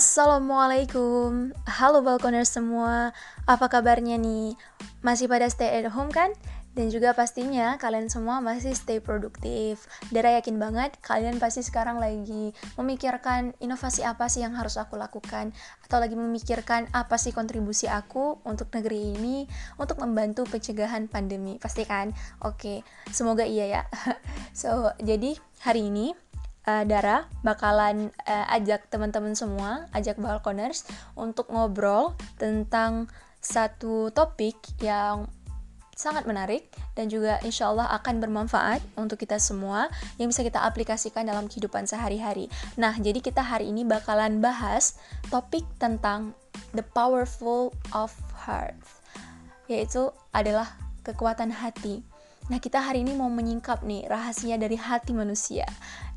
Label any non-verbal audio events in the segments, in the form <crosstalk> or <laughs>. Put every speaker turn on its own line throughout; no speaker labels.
Assalamualaikum Halo balkoners semua Apa kabarnya nih? Masih pada stay at home kan? Dan juga pastinya kalian semua masih stay produktif Dara yakin banget kalian pasti sekarang lagi memikirkan inovasi apa sih yang harus aku lakukan Atau lagi memikirkan apa sih kontribusi aku untuk negeri ini Untuk membantu pencegahan pandemi Pasti kan? Oke, semoga iya ya <laughs> So, jadi hari ini uh, Dara bakalan uh, ajak teman-teman semua, ajak balkoners untuk ngobrol tentang satu topik yang sangat menarik dan juga insya Allah akan bermanfaat untuk kita semua yang bisa kita aplikasikan dalam kehidupan sehari-hari. Nah, jadi kita hari ini bakalan bahas topik tentang the powerful of heart, yaitu adalah kekuatan hati. Nah, kita hari ini mau menyingkap nih rahasia dari hati manusia.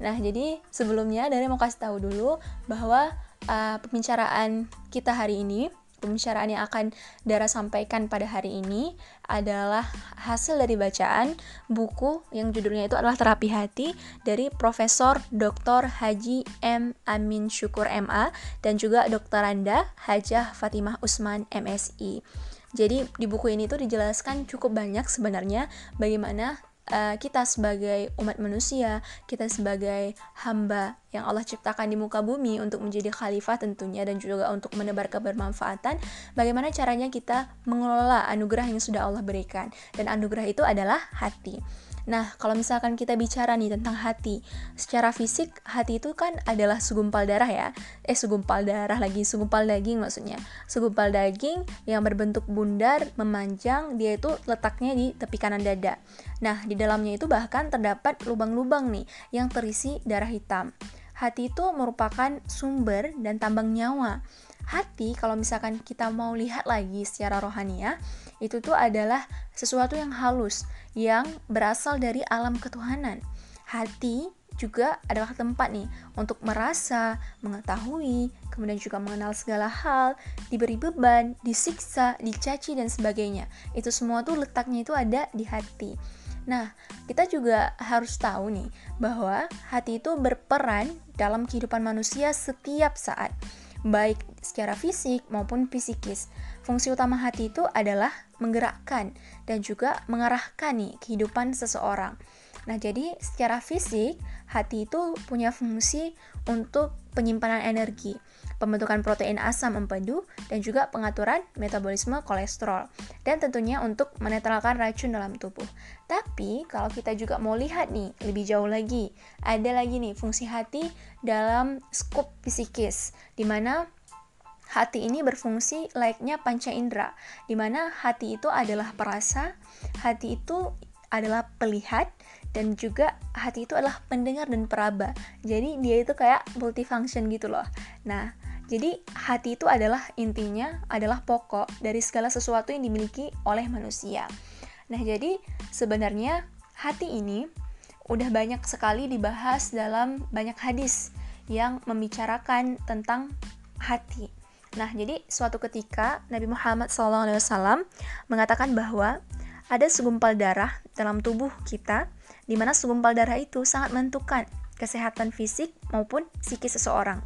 Nah, jadi sebelumnya dari mau kasih tahu dulu bahwa uh, pembicaraan kita hari ini, pembicaraan yang akan Dara sampaikan pada hari ini adalah hasil dari bacaan buku yang judulnya itu adalah Terapi Hati dari Profesor Dr. Haji M. Amin Syukur MA dan juga Dr. Anda Hajah Fatimah Usman MSI. Jadi di buku ini tuh dijelaskan cukup banyak sebenarnya bagaimana uh, kita sebagai umat manusia, kita sebagai hamba yang Allah ciptakan di muka bumi untuk menjadi khalifah tentunya dan juga untuk menebar kebermanfaatan, bagaimana caranya kita mengelola anugerah yang sudah Allah berikan. Dan anugerah itu adalah hati. Nah, kalau misalkan kita bicara nih tentang hati, secara fisik hati itu kan adalah segumpal darah ya. Eh, segumpal darah lagi, segumpal daging maksudnya. Segumpal daging yang berbentuk bundar, memanjang, dia itu letaknya di tepi kanan dada. Nah, di dalamnya itu bahkan terdapat lubang-lubang nih yang terisi darah hitam. Hati itu merupakan sumber dan tambang nyawa. Hati kalau misalkan kita mau lihat lagi secara rohani ya, itu tuh adalah sesuatu yang halus yang berasal dari alam ketuhanan. Hati juga adalah tempat nih untuk merasa, mengetahui, kemudian juga mengenal segala hal, diberi beban, disiksa, dicaci dan sebagainya. Itu semua tuh letaknya itu ada di hati. Nah, kita juga harus tahu nih bahwa hati itu berperan dalam kehidupan manusia setiap saat baik secara fisik maupun psikis. Fungsi utama hati itu adalah menggerakkan dan juga mengarahkan nih kehidupan seseorang. Nah, jadi secara fisik, hati itu punya fungsi untuk penyimpanan energi, pembentukan protein asam empedu, dan juga pengaturan metabolisme kolesterol. Dan tentunya untuk menetralkan racun dalam tubuh. Tapi, kalau kita juga mau lihat nih, lebih jauh lagi, ada lagi nih fungsi hati dalam skup psikis, di mana hati ini berfungsi layaknya panca indera, di mana hati itu adalah perasa, hati itu adalah pelihat, dan juga hati itu adalah pendengar dan peraba. Jadi dia itu kayak multifunction gitu loh. Nah, jadi hati itu adalah intinya adalah pokok dari segala sesuatu yang dimiliki oleh manusia. Nah, jadi sebenarnya hati ini udah banyak sekali dibahas dalam banyak hadis yang membicarakan tentang hati. Nah, jadi suatu ketika Nabi Muhammad SAW mengatakan bahwa ada segumpal darah dalam tubuh kita di mana segumpal darah itu sangat menentukan kesehatan fisik maupun psikis seseorang.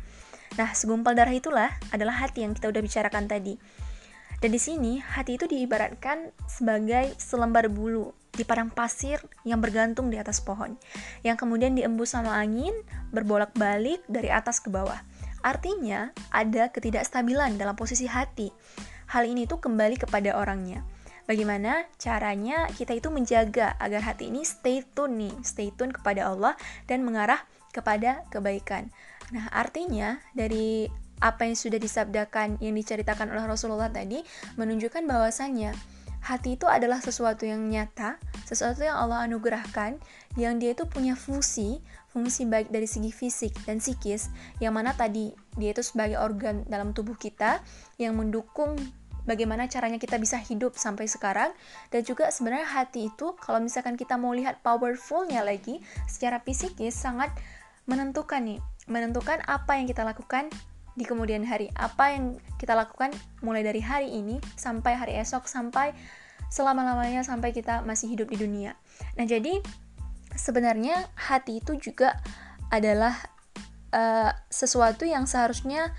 Nah, segumpal darah itulah adalah hati yang kita udah bicarakan tadi. Dan di sini, hati itu diibaratkan sebagai selembar bulu di padang pasir yang bergantung di atas pohon, yang kemudian diembus sama angin, berbolak-balik dari atas ke bawah. Artinya, ada ketidakstabilan dalam posisi hati. Hal ini tuh kembali kepada orangnya bagaimana caranya kita itu menjaga agar hati ini stay tune nih, stay tune kepada Allah dan mengarah kepada kebaikan. Nah, artinya dari apa yang sudah disabdakan yang diceritakan oleh Rasulullah tadi menunjukkan bahwasannya hati itu adalah sesuatu yang nyata, sesuatu yang Allah anugerahkan, yang dia itu punya fungsi, fungsi baik dari segi fisik dan psikis, yang mana tadi dia itu sebagai organ dalam tubuh kita yang mendukung bagaimana caranya kita bisa hidup sampai sekarang. Dan juga sebenarnya hati itu kalau misalkan kita mau lihat powerfulnya lagi secara psikis sangat menentukan nih. Menentukan apa yang kita lakukan di kemudian hari. Apa yang kita lakukan mulai dari hari ini sampai hari esok sampai selama-lamanya sampai kita masih hidup di dunia. Nah jadi sebenarnya hati itu juga adalah uh, sesuatu yang seharusnya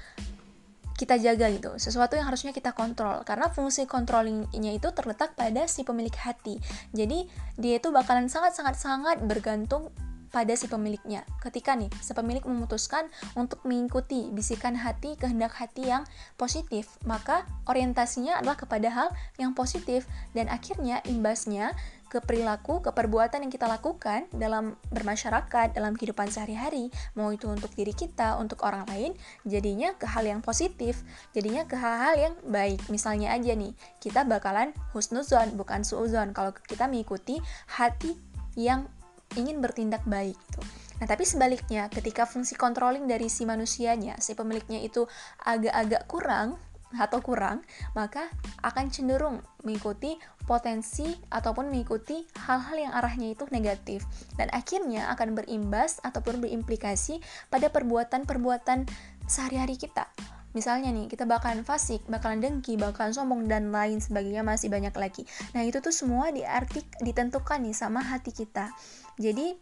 kita jaga gitu. Sesuatu yang harusnya kita kontrol. Karena fungsi controllingnya itu terletak pada si pemilik hati. Jadi dia itu bakalan sangat sangat sangat bergantung pada si pemiliknya. Ketika nih, si pemilik memutuskan untuk mengikuti bisikan hati, kehendak hati yang positif, maka orientasinya adalah kepada hal yang positif. Dan akhirnya imbasnya ke perilaku, ke perbuatan yang kita lakukan dalam bermasyarakat, dalam kehidupan sehari-hari, mau itu untuk diri kita, untuk orang lain, jadinya ke hal yang positif, jadinya ke hal-hal yang baik. Misalnya aja nih, kita bakalan husnuzon, bukan suuzon, kalau kita mengikuti hati yang ingin bertindak baik gitu. Nah, tapi sebaliknya, ketika fungsi controlling dari si manusianya, si pemiliknya itu agak-agak kurang atau kurang, maka akan cenderung mengikuti potensi ataupun mengikuti hal-hal yang arahnya itu negatif dan akhirnya akan berimbas ataupun berimplikasi pada perbuatan-perbuatan sehari-hari kita. Misalnya nih, kita bakalan fasik, bakalan dengki, bakalan sombong, dan lain sebagainya masih banyak lagi. Nah, itu tuh semua diartik, ditentukan nih sama hati kita. Jadi,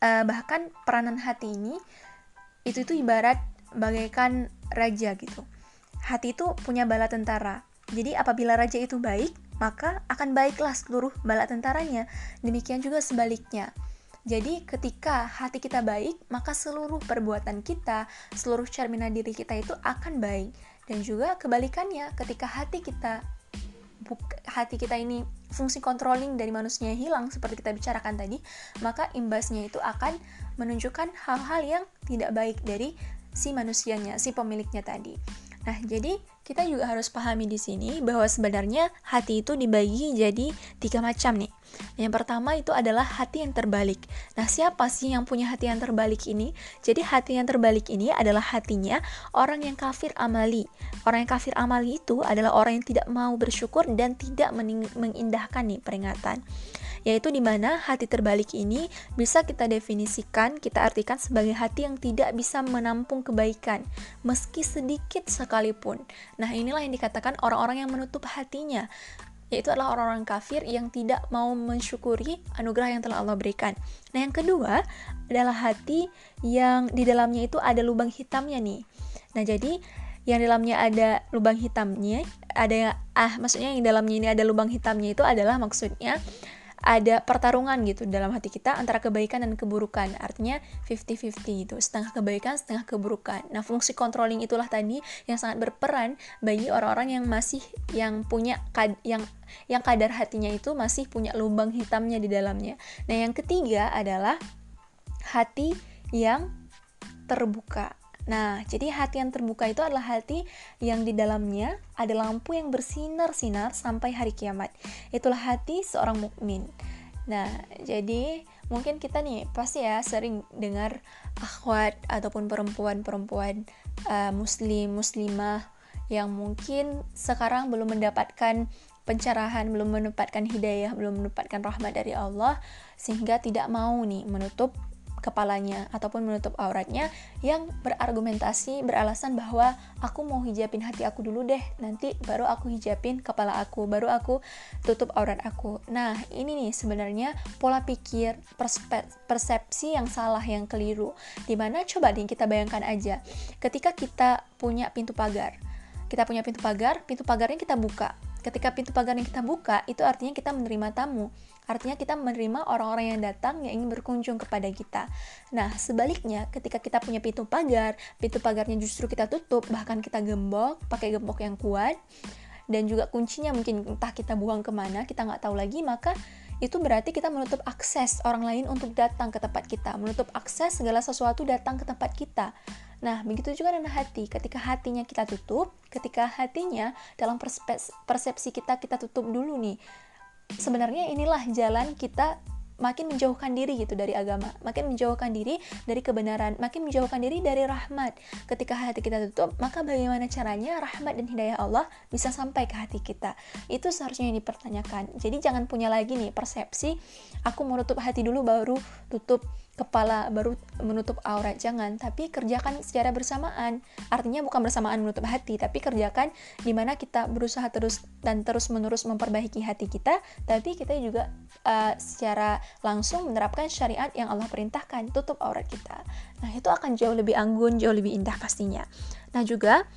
uh, bahkan peranan hati ini, itu itu ibarat bagaikan raja gitu. Hati itu punya bala tentara. Jadi, apabila raja itu baik, maka akan baiklah seluruh bala tentaranya. Demikian juga sebaliknya. Jadi ketika hati kita baik, maka seluruh perbuatan kita, seluruh cerminan diri kita itu akan baik. Dan juga kebalikannya, ketika hati kita hati kita ini fungsi controlling dari manusia hilang seperti kita bicarakan tadi, maka imbasnya itu akan menunjukkan hal-hal yang tidak baik dari si manusianya, si pemiliknya tadi. Nah, jadi kita juga harus pahami di sini bahwa sebenarnya hati itu dibagi jadi tiga macam nih. Yang pertama itu adalah hati yang terbalik. Nah, siapa sih yang punya hati yang terbalik ini? Jadi hati yang terbalik ini adalah hatinya orang yang kafir amali. Orang yang kafir amali itu adalah orang yang tidak mau bersyukur dan tidak mengindahkan nih peringatan yaitu di mana hati terbalik ini bisa kita definisikan, kita artikan sebagai hati yang tidak bisa menampung kebaikan, meski sedikit sekalipun. Nah, inilah yang dikatakan orang-orang yang menutup hatinya, yaitu adalah orang-orang kafir yang tidak mau mensyukuri anugerah yang telah Allah berikan. Nah, yang kedua adalah hati yang di dalamnya itu ada lubang hitamnya nih. Nah, jadi yang dalamnya ada lubang hitamnya, ada ah maksudnya yang dalamnya ini ada lubang hitamnya itu adalah maksudnya ada pertarungan gitu dalam hati kita antara kebaikan dan keburukan. Artinya 50-50 gitu, setengah kebaikan, setengah keburukan. Nah, fungsi controlling itulah tadi yang sangat berperan bagi orang-orang yang masih yang punya yang yang kadar hatinya itu masih punya lubang hitamnya di dalamnya. Nah, yang ketiga adalah hati yang terbuka. Nah, jadi hati yang terbuka itu adalah hati yang di dalamnya ada lampu yang bersinar-sinar sampai hari kiamat. Itulah hati seorang mukmin. Nah, jadi mungkin kita nih pasti ya sering dengar akhwat ataupun perempuan-perempuan uh, muslim muslimah yang mungkin sekarang belum mendapatkan pencerahan, belum mendapatkan hidayah, belum mendapatkan rahmat dari Allah sehingga tidak mau nih menutup kepalanya ataupun menutup auratnya yang berargumentasi beralasan bahwa aku mau hijabin hati aku dulu deh. Nanti baru aku hijabin kepala aku baru aku tutup aurat aku. Nah ini nih sebenarnya pola pikir persepsi yang salah yang keliru. Di mana coba nih kita bayangkan aja ketika kita punya pintu pagar kita punya pintu pagar pintu pagarnya kita buka ketika pintu pagar yang kita buka itu artinya kita menerima tamu Artinya kita menerima orang-orang yang datang yang ingin berkunjung kepada kita. Nah, sebaliknya ketika kita punya pintu pagar, pintu pagarnya justru kita tutup, bahkan kita gembok, pakai gembok yang kuat, dan juga kuncinya mungkin entah kita buang ke mana, kita nggak tahu lagi, maka itu berarti kita menutup akses orang lain untuk datang ke tempat kita, menutup akses segala sesuatu datang ke tempat kita. Nah, begitu juga dengan hati. Ketika hatinya kita tutup, ketika hatinya dalam persepsi kita kita tutup dulu nih sebenarnya inilah jalan kita makin menjauhkan diri gitu dari agama, makin menjauhkan diri dari kebenaran, makin menjauhkan diri dari rahmat. Ketika hati kita tutup, maka bagaimana caranya rahmat dan hidayah Allah bisa sampai ke hati kita? Itu seharusnya yang dipertanyakan. Jadi jangan punya lagi nih persepsi aku menutup hati dulu baru tutup kepala baru menutup aurat jangan. Tapi kerjakan secara bersamaan. Artinya bukan bersamaan menutup hati tapi kerjakan di mana kita berusaha terus dan terus menerus memperbaiki hati kita tapi kita juga uh, secara langsung menerapkan syariat yang Allah perintahkan tutup aurat kita. Nah itu akan jauh lebih anggun jauh lebih indah pastinya. Nah juga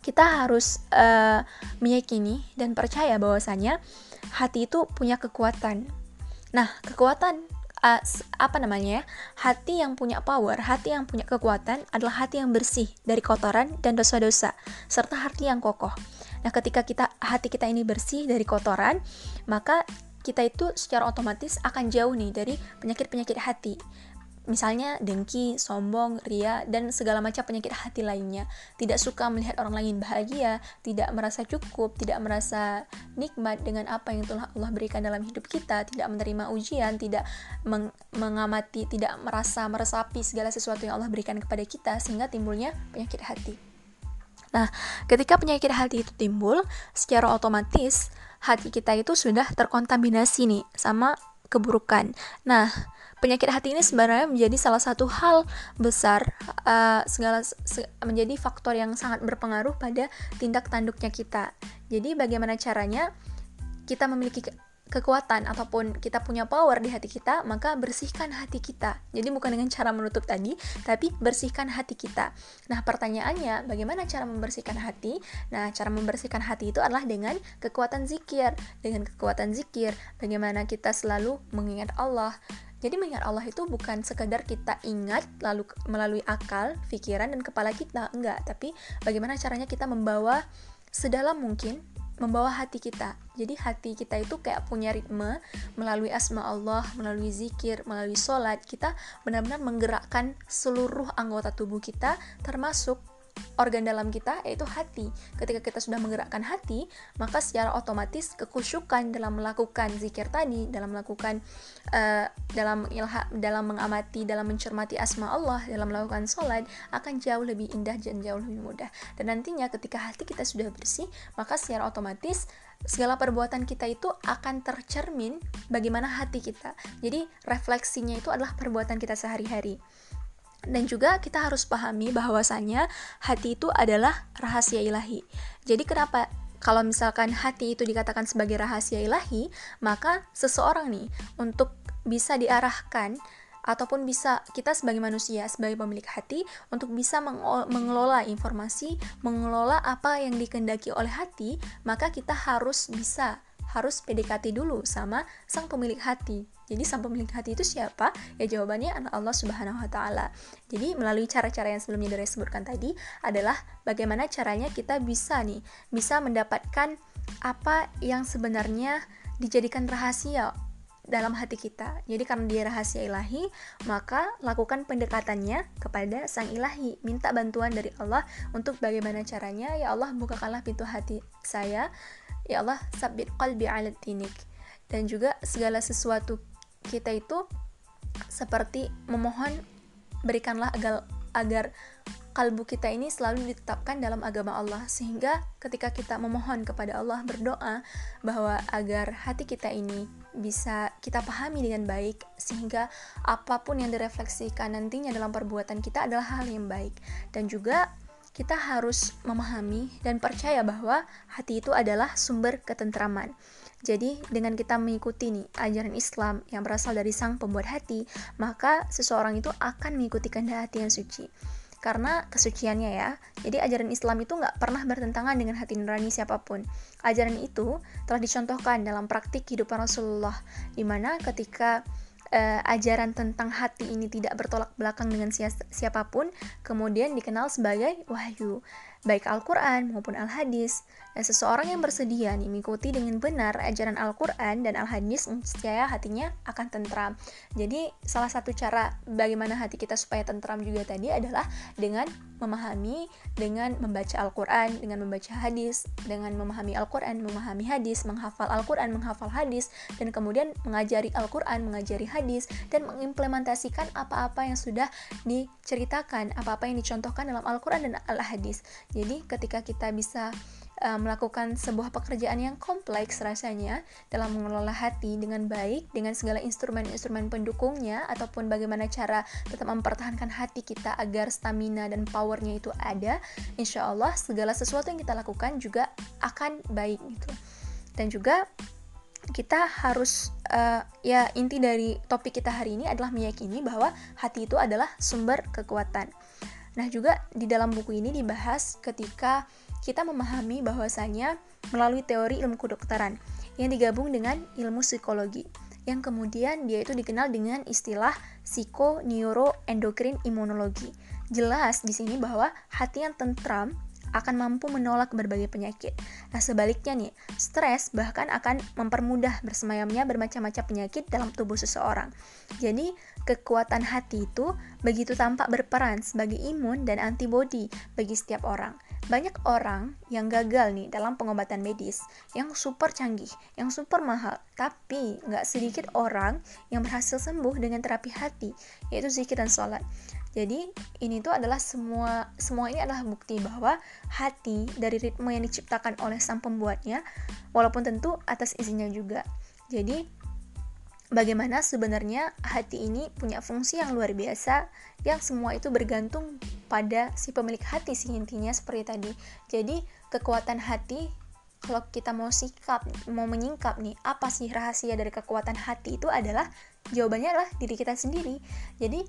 kita harus uh, meyakini dan percaya bahwasanya hati itu punya kekuatan. Nah, kekuatan uh, apa namanya? Hati yang punya power, hati yang punya kekuatan adalah hati yang bersih dari kotoran dan dosa-dosa serta hati yang kokoh. Nah, ketika kita hati kita ini bersih dari kotoran, maka kita itu secara otomatis akan jauh nih dari penyakit-penyakit hati misalnya dengki, sombong, ria, dan segala macam penyakit hati lainnya. Tidak suka melihat orang lain bahagia, tidak merasa cukup, tidak merasa nikmat dengan apa yang telah Allah berikan dalam hidup kita, tidak menerima ujian, tidak meng mengamati, tidak merasa meresapi segala sesuatu yang Allah berikan kepada kita, sehingga timbulnya penyakit hati. Nah, ketika penyakit hati itu timbul, secara otomatis hati kita itu sudah terkontaminasi nih sama keburukan. Nah, penyakit hati ini sebenarnya menjadi salah satu hal besar uh, segala se menjadi faktor yang sangat berpengaruh pada tindak tanduknya kita. Jadi bagaimana caranya kita memiliki ke kekuatan ataupun kita punya power di hati kita, maka bersihkan hati kita. Jadi bukan dengan cara menutup tadi, tapi bersihkan hati kita. Nah, pertanyaannya, bagaimana cara membersihkan hati? Nah, cara membersihkan hati itu adalah dengan kekuatan zikir. Dengan kekuatan zikir, bagaimana kita selalu mengingat Allah, jadi mengingat Allah itu bukan sekedar kita ingat lalu melalui akal, pikiran dan kepala kita, enggak, tapi bagaimana caranya kita membawa sedalam mungkin membawa hati kita. Jadi hati kita itu kayak punya ritme melalui asma Allah, melalui zikir, melalui sholat. Kita benar-benar menggerakkan seluruh anggota tubuh kita termasuk organ dalam kita yaitu hati. Ketika kita sudah menggerakkan hati, maka secara otomatis kekusyukan dalam melakukan zikir tadi, dalam melakukan uh, dalam ilha, dalam mengamati, dalam mencermati asma Allah, dalam melakukan sholat akan jauh lebih indah dan jauh lebih mudah. Dan nantinya ketika hati kita sudah bersih, maka secara otomatis segala perbuatan kita itu akan tercermin bagaimana hati kita. Jadi refleksinya itu adalah perbuatan kita sehari-hari. Dan juga kita harus pahami bahwasanya hati itu adalah rahasia ilahi. Jadi kenapa kalau misalkan hati itu dikatakan sebagai rahasia ilahi, maka seseorang nih untuk bisa diarahkan ataupun bisa kita sebagai manusia, sebagai pemilik hati untuk bisa mengelola informasi, mengelola apa yang dikendaki oleh hati, maka kita harus bisa harus PDKT dulu sama sang pemilik hati. Jadi sang pemilik hati itu siapa? Ya jawabannya adalah Allah Subhanahu wa taala. Jadi melalui cara-cara yang sebelumnya dari sebutkan tadi adalah bagaimana caranya kita bisa nih bisa mendapatkan apa yang sebenarnya dijadikan rahasia dalam hati kita. Jadi karena dia rahasia ilahi, maka lakukan pendekatannya kepada sang ilahi. Minta bantuan dari Allah untuk bagaimana caranya. Ya Allah, bukakanlah pintu hati saya ya Allah sabit qalbi ala tinik dan juga segala sesuatu kita itu seperti memohon berikanlah agar agar kalbu kita ini selalu ditetapkan dalam agama Allah sehingga ketika kita memohon kepada Allah berdoa bahwa agar hati kita ini bisa kita pahami dengan baik sehingga apa pun yang direfleksikan nantinya dalam perbuatan kita adalah hal yang baik dan juga kita harus memahami dan percaya bahwa hati itu adalah sumber ketentraman. Jadi, dengan kita mengikuti nih ajaran Islam yang berasal dari sang pembuat hati, maka seseorang itu akan mengikuti kehendak hati yang suci. Karena kesuciannya ya. Jadi ajaran Islam itu nggak pernah bertentangan dengan hati nurani siapa pun. Ajaran itu telah dicontohkan dalam praktik kehidupan Rasulullah, di mana ketika uh, ajaran tentang hati ini tidak bertolak belakang dengan siapa pun, kemudian dikenal sebagai wahyu baik Al-Quran maupun Al-Hadis. Dan seseorang yang bersedia nih mengikuti dengan benar ajaran Al-Quran dan Al-Hadis, niscaya hatinya akan tentram. Jadi salah satu cara bagaimana hati kita supaya tentram juga tadi adalah dengan memahami, dengan membaca Al-Quran, dengan membaca hadis, dengan memahami Al-Quran, memahami hadis, menghafal Al-Quran, menghafal hadis, dan kemudian mengajari Al-Quran, mengajari hadis, dan mengimplementasikan apa-apa yang sudah diceritakan, apa-apa yang dicontohkan dalam Al-Quran dan Al-Hadis. Jadi ketika kita bisa uh, melakukan sebuah pekerjaan yang kompleks rasanya dalam mengelola hati dengan baik dengan segala instrumen-instrumen pendukungnya ataupun bagaimana cara tetap mempertahankan hati kita agar stamina dan powernya itu ada insya Allah segala sesuatu yang kita lakukan juga akan baik gitu. Dan juga kita harus uh, ya inti dari topik kita hari ini adalah meyakini bahwa hati itu adalah sumber kekuatan Nah, juga di dalam buku ini dibahas ketika kita memahami bahwasanya melalui teori ilmu kedokteran yang digabung dengan ilmu psikologi yang kemudian dia itu dikenal dengan istilah psiko neuro endokrin imunologi. Jelas di sini bahwa hati yang tentram akan mampu menolak berbagai penyakit. Nah, sebaliknya nih, stres bahkan akan mempermudah bersemayamnya bermacam-macam penyakit dalam tubuh seseorang. Jadi, kekuatan hati itu begitu tampak berperan sebagai imun dan antibodi bagi setiap orang. Banyak orang yang gagal nih dalam pengobatan medis, yang super canggih, yang super mahal, tapi nggak sedikit orang yang berhasil sembuh dengan terapi hati, yaitu zikir dan sholat. Jadi ini tuh adalah semua semua ini adalah bukti bahwa hati dari ritme yang diciptakan oleh sang pembuatnya, walaupun tentu atas izinnya juga. Jadi bagaimana sebenarnya hati ini punya fungsi yang luar biasa yang semua itu bergantung pada si pemilik hati sih intinya seperti tadi jadi kekuatan hati kalau kita mau sikap mau menyingkap nih apa sih rahasia dari kekuatan hati itu adalah jawabannya adalah diri kita sendiri jadi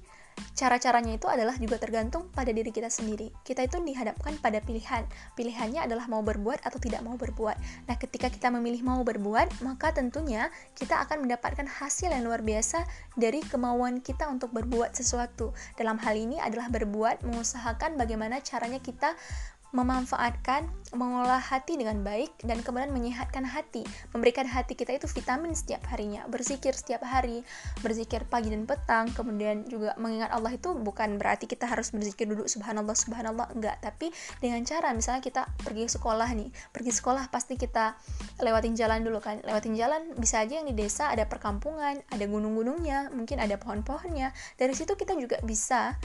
cara-caranya itu adalah juga tergantung pada diri kita sendiri. Kita itu dihadapkan pada pilihan. Pilihannya adalah mau berbuat atau tidak mau berbuat. Nah, ketika kita memilih mau berbuat, maka tentunya kita akan mendapatkan hasil yang luar biasa dari kemauan kita untuk berbuat sesuatu. Dalam hal ini adalah berbuat, mengusahakan bagaimana caranya kita memanfaatkan, mengolah hati dengan baik, dan kemudian menyehatkan hati, memberikan hati kita itu vitamin setiap harinya, berzikir setiap hari, berzikir pagi dan petang, kemudian juga mengingat Allah itu bukan berarti kita harus berzikir duduk subhanallah subhanallah enggak, tapi dengan cara misalnya kita pergi sekolah nih, pergi sekolah pasti kita lewatin jalan dulu kan, lewatin jalan bisa aja yang di desa ada perkampungan, ada gunung-gunungnya, mungkin ada pohon-pohonnya, dari situ kita juga bisa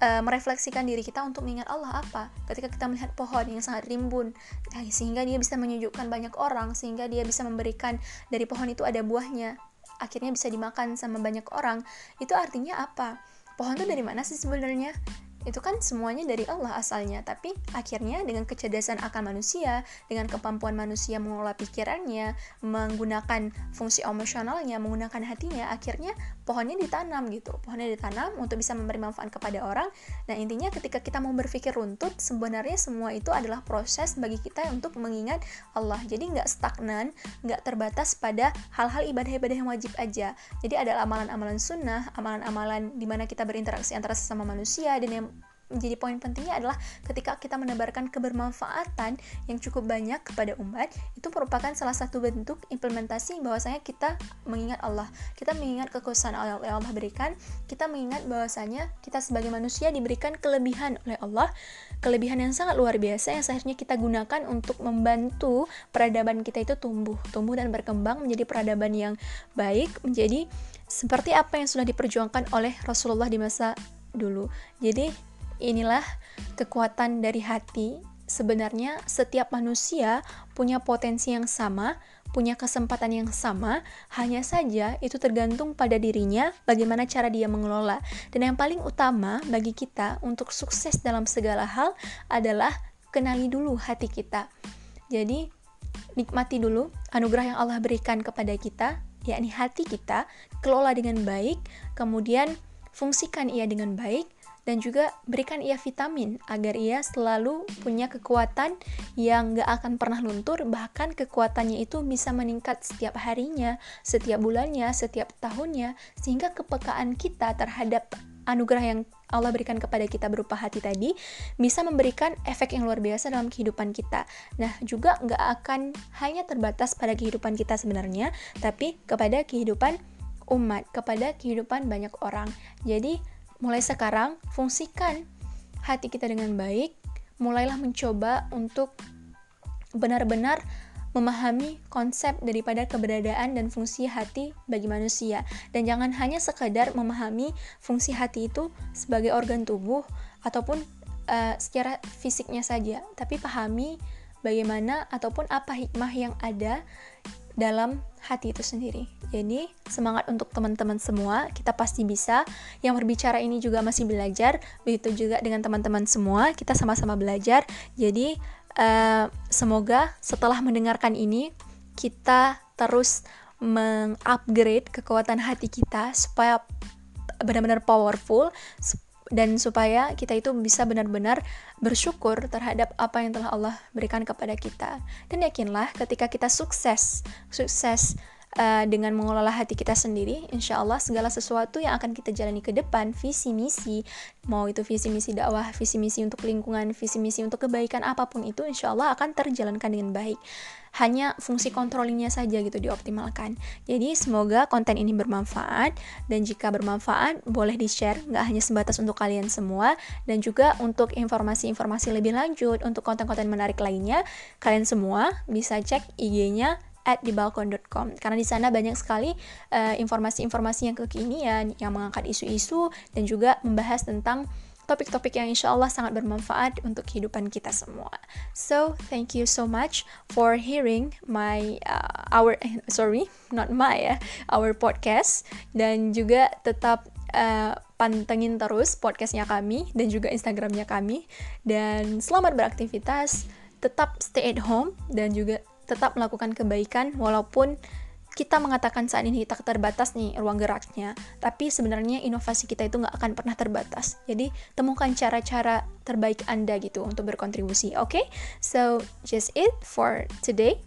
uh, merefleksikan diri kita untuk mengingat Allah apa? Ketika kita melihat pohon yang sangat rimbun nah, sehingga dia bisa menyejukkan banyak orang sehingga dia bisa memberikan dari pohon itu ada buahnya akhirnya bisa dimakan sama banyak orang itu artinya apa? Pohon itu dari mana sih sebenarnya? Itu kan semuanya dari Allah asalnya tapi akhirnya dengan kecerdasan akal manusia dengan kemampuan manusia mengelola pikirannya menggunakan fungsi emosionalnya menggunakan hatinya akhirnya pohonnya ditanam gitu. Pohonnya ditanam untuk bisa memberi manfaat kepada orang. Nah intinya ketika kita mau berpikir runtut sebenarnya semua itu adalah proses bagi kita untuk mengingat Allah. Jadi nggak stagnan nggak terbatas pada hal-hal ibadah-ibadah yang wajib aja. Jadi ada amalan-amalan sunnah amalan-amalan di mana kita berinteraksi antara sesama manusia dan yang menjadi poin pentingnya adalah ketika kita menebarkan kebermanfaatan yang cukup banyak kepada umat itu merupakan salah satu bentuk implementasi bahwasanya kita mengingat Allah. Kita mengingat kekuasaan Allah yang Allah berikan. Kita mengingat bahwasanya kita sebagai manusia diberikan kelebihan oleh Allah. Kelebihan yang sangat luar biasa yang seharusnya kita gunakan untuk membantu peradaban kita itu tumbuh tumbuh dan berkembang menjadi peradaban yang baik menjadi seperti apa yang sudah diperjuangkan oleh Rasulullah di masa dulu. Jadi Inilah kekuatan dari hati. Sebenarnya setiap manusia punya potensi yang sama, punya kesempatan yang sama, hanya saja itu tergantung pada dirinya bagaimana cara dia mengelola. Dan yang paling utama bagi kita untuk sukses dalam segala hal adalah kenali dulu hati kita. Jadi, nikmati dulu anugerah yang Allah berikan kepada kita, yakni hati kita, kelola dengan baik, kemudian fungsikan ia dengan baik, dan juga berikan ia vitamin agar ia selalu punya kekuatan yang gak akan pernah luntur bahkan kekuatannya itu bisa meningkat setiap harinya, setiap bulannya, setiap tahunnya sehingga kepekaan kita terhadap anugerah yang Allah berikan kepada kita berupa hati tadi bisa memberikan efek yang luar biasa dalam kehidupan kita. Nah, juga nggak akan hanya terbatas pada kehidupan kita sebenarnya, tapi kepada kehidupan umat, kepada kehidupan banyak orang. Jadi, mulai sekarang fungsikan hati kita dengan baik, mulailah mencoba untuk benar-benar memahami konsep daripada keberadaan dan fungsi hati bagi manusia. Dan jangan hanya sekadar memahami fungsi hati itu sebagai organ tubuh ataupun uh, secara fisiknya saja tapi pahami bagaimana ataupun apa hikmah yang ada dalam hati itu sendiri. Jadi, semangat untuk teman-teman semua, kita pasti bisa. Yang berbicara ini juga masih belajar, begitu juga dengan teman-teman semua, kita sama-sama belajar. Jadi, uh, semoga setelah mendengarkan ini, kita terus mengupgrade kekuatan hati kita supaya benar-benar powerful dan supaya kita itu bisa benar-benar bersyukur terhadap apa yang telah Allah berikan kepada kita. Dan yakinlah ketika kita sukses, sukses uh, dengan mengelola hati kita sendiri, insya Allah segala sesuatu yang akan kita jalani ke depan, visi misi, mau itu visi misi dakwah, visi misi untuk lingkungan, visi misi untuk kebaikan apa pun itu, insya Allah akan terjalankan dengan baik hanya fungsi controllingnya saja gitu dioptimalkan. Jadi semoga konten ini bermanfaat dan jika bermanfaat boleh di share nggak hanya sebatas untuk kalian semua. Dan juga untuk informasi-informasi lebih lanjut untuk konten-konten menarik lainnya kalian semua bisa cek IG-nya at dibalkon.com karena di sana banyak sekali uh, informasi-informasi yang kekinian yang mengangkat isu-isu dan juga membahas tentang topik-topik yang insya Allah sangat bermanfaat untuk kehidupan kita semua. So, thank you so much for hearing my uh, our eh, sorry, not my ya, our podcast dan juga tetap uh, pantengin terus podcastnya kami dan juga Instagramnya kami dan selamat beraktivitas, tetap stay at home dan juga tetap melakukan kebaikan walaupun kita mengatakan saat ini kita terbatas nih ruang geraknya, tapi sebenarnya inovasi kita itu nggak akan pernah terbatas. Jadi temukan cara-cara terbaik Anda gitu untuk berkontribusi. Oke, okay? so just it for today.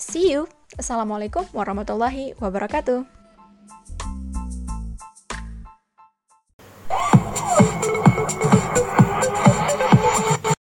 See you. Assalamualaikum warahmatullahi wabarakatuh.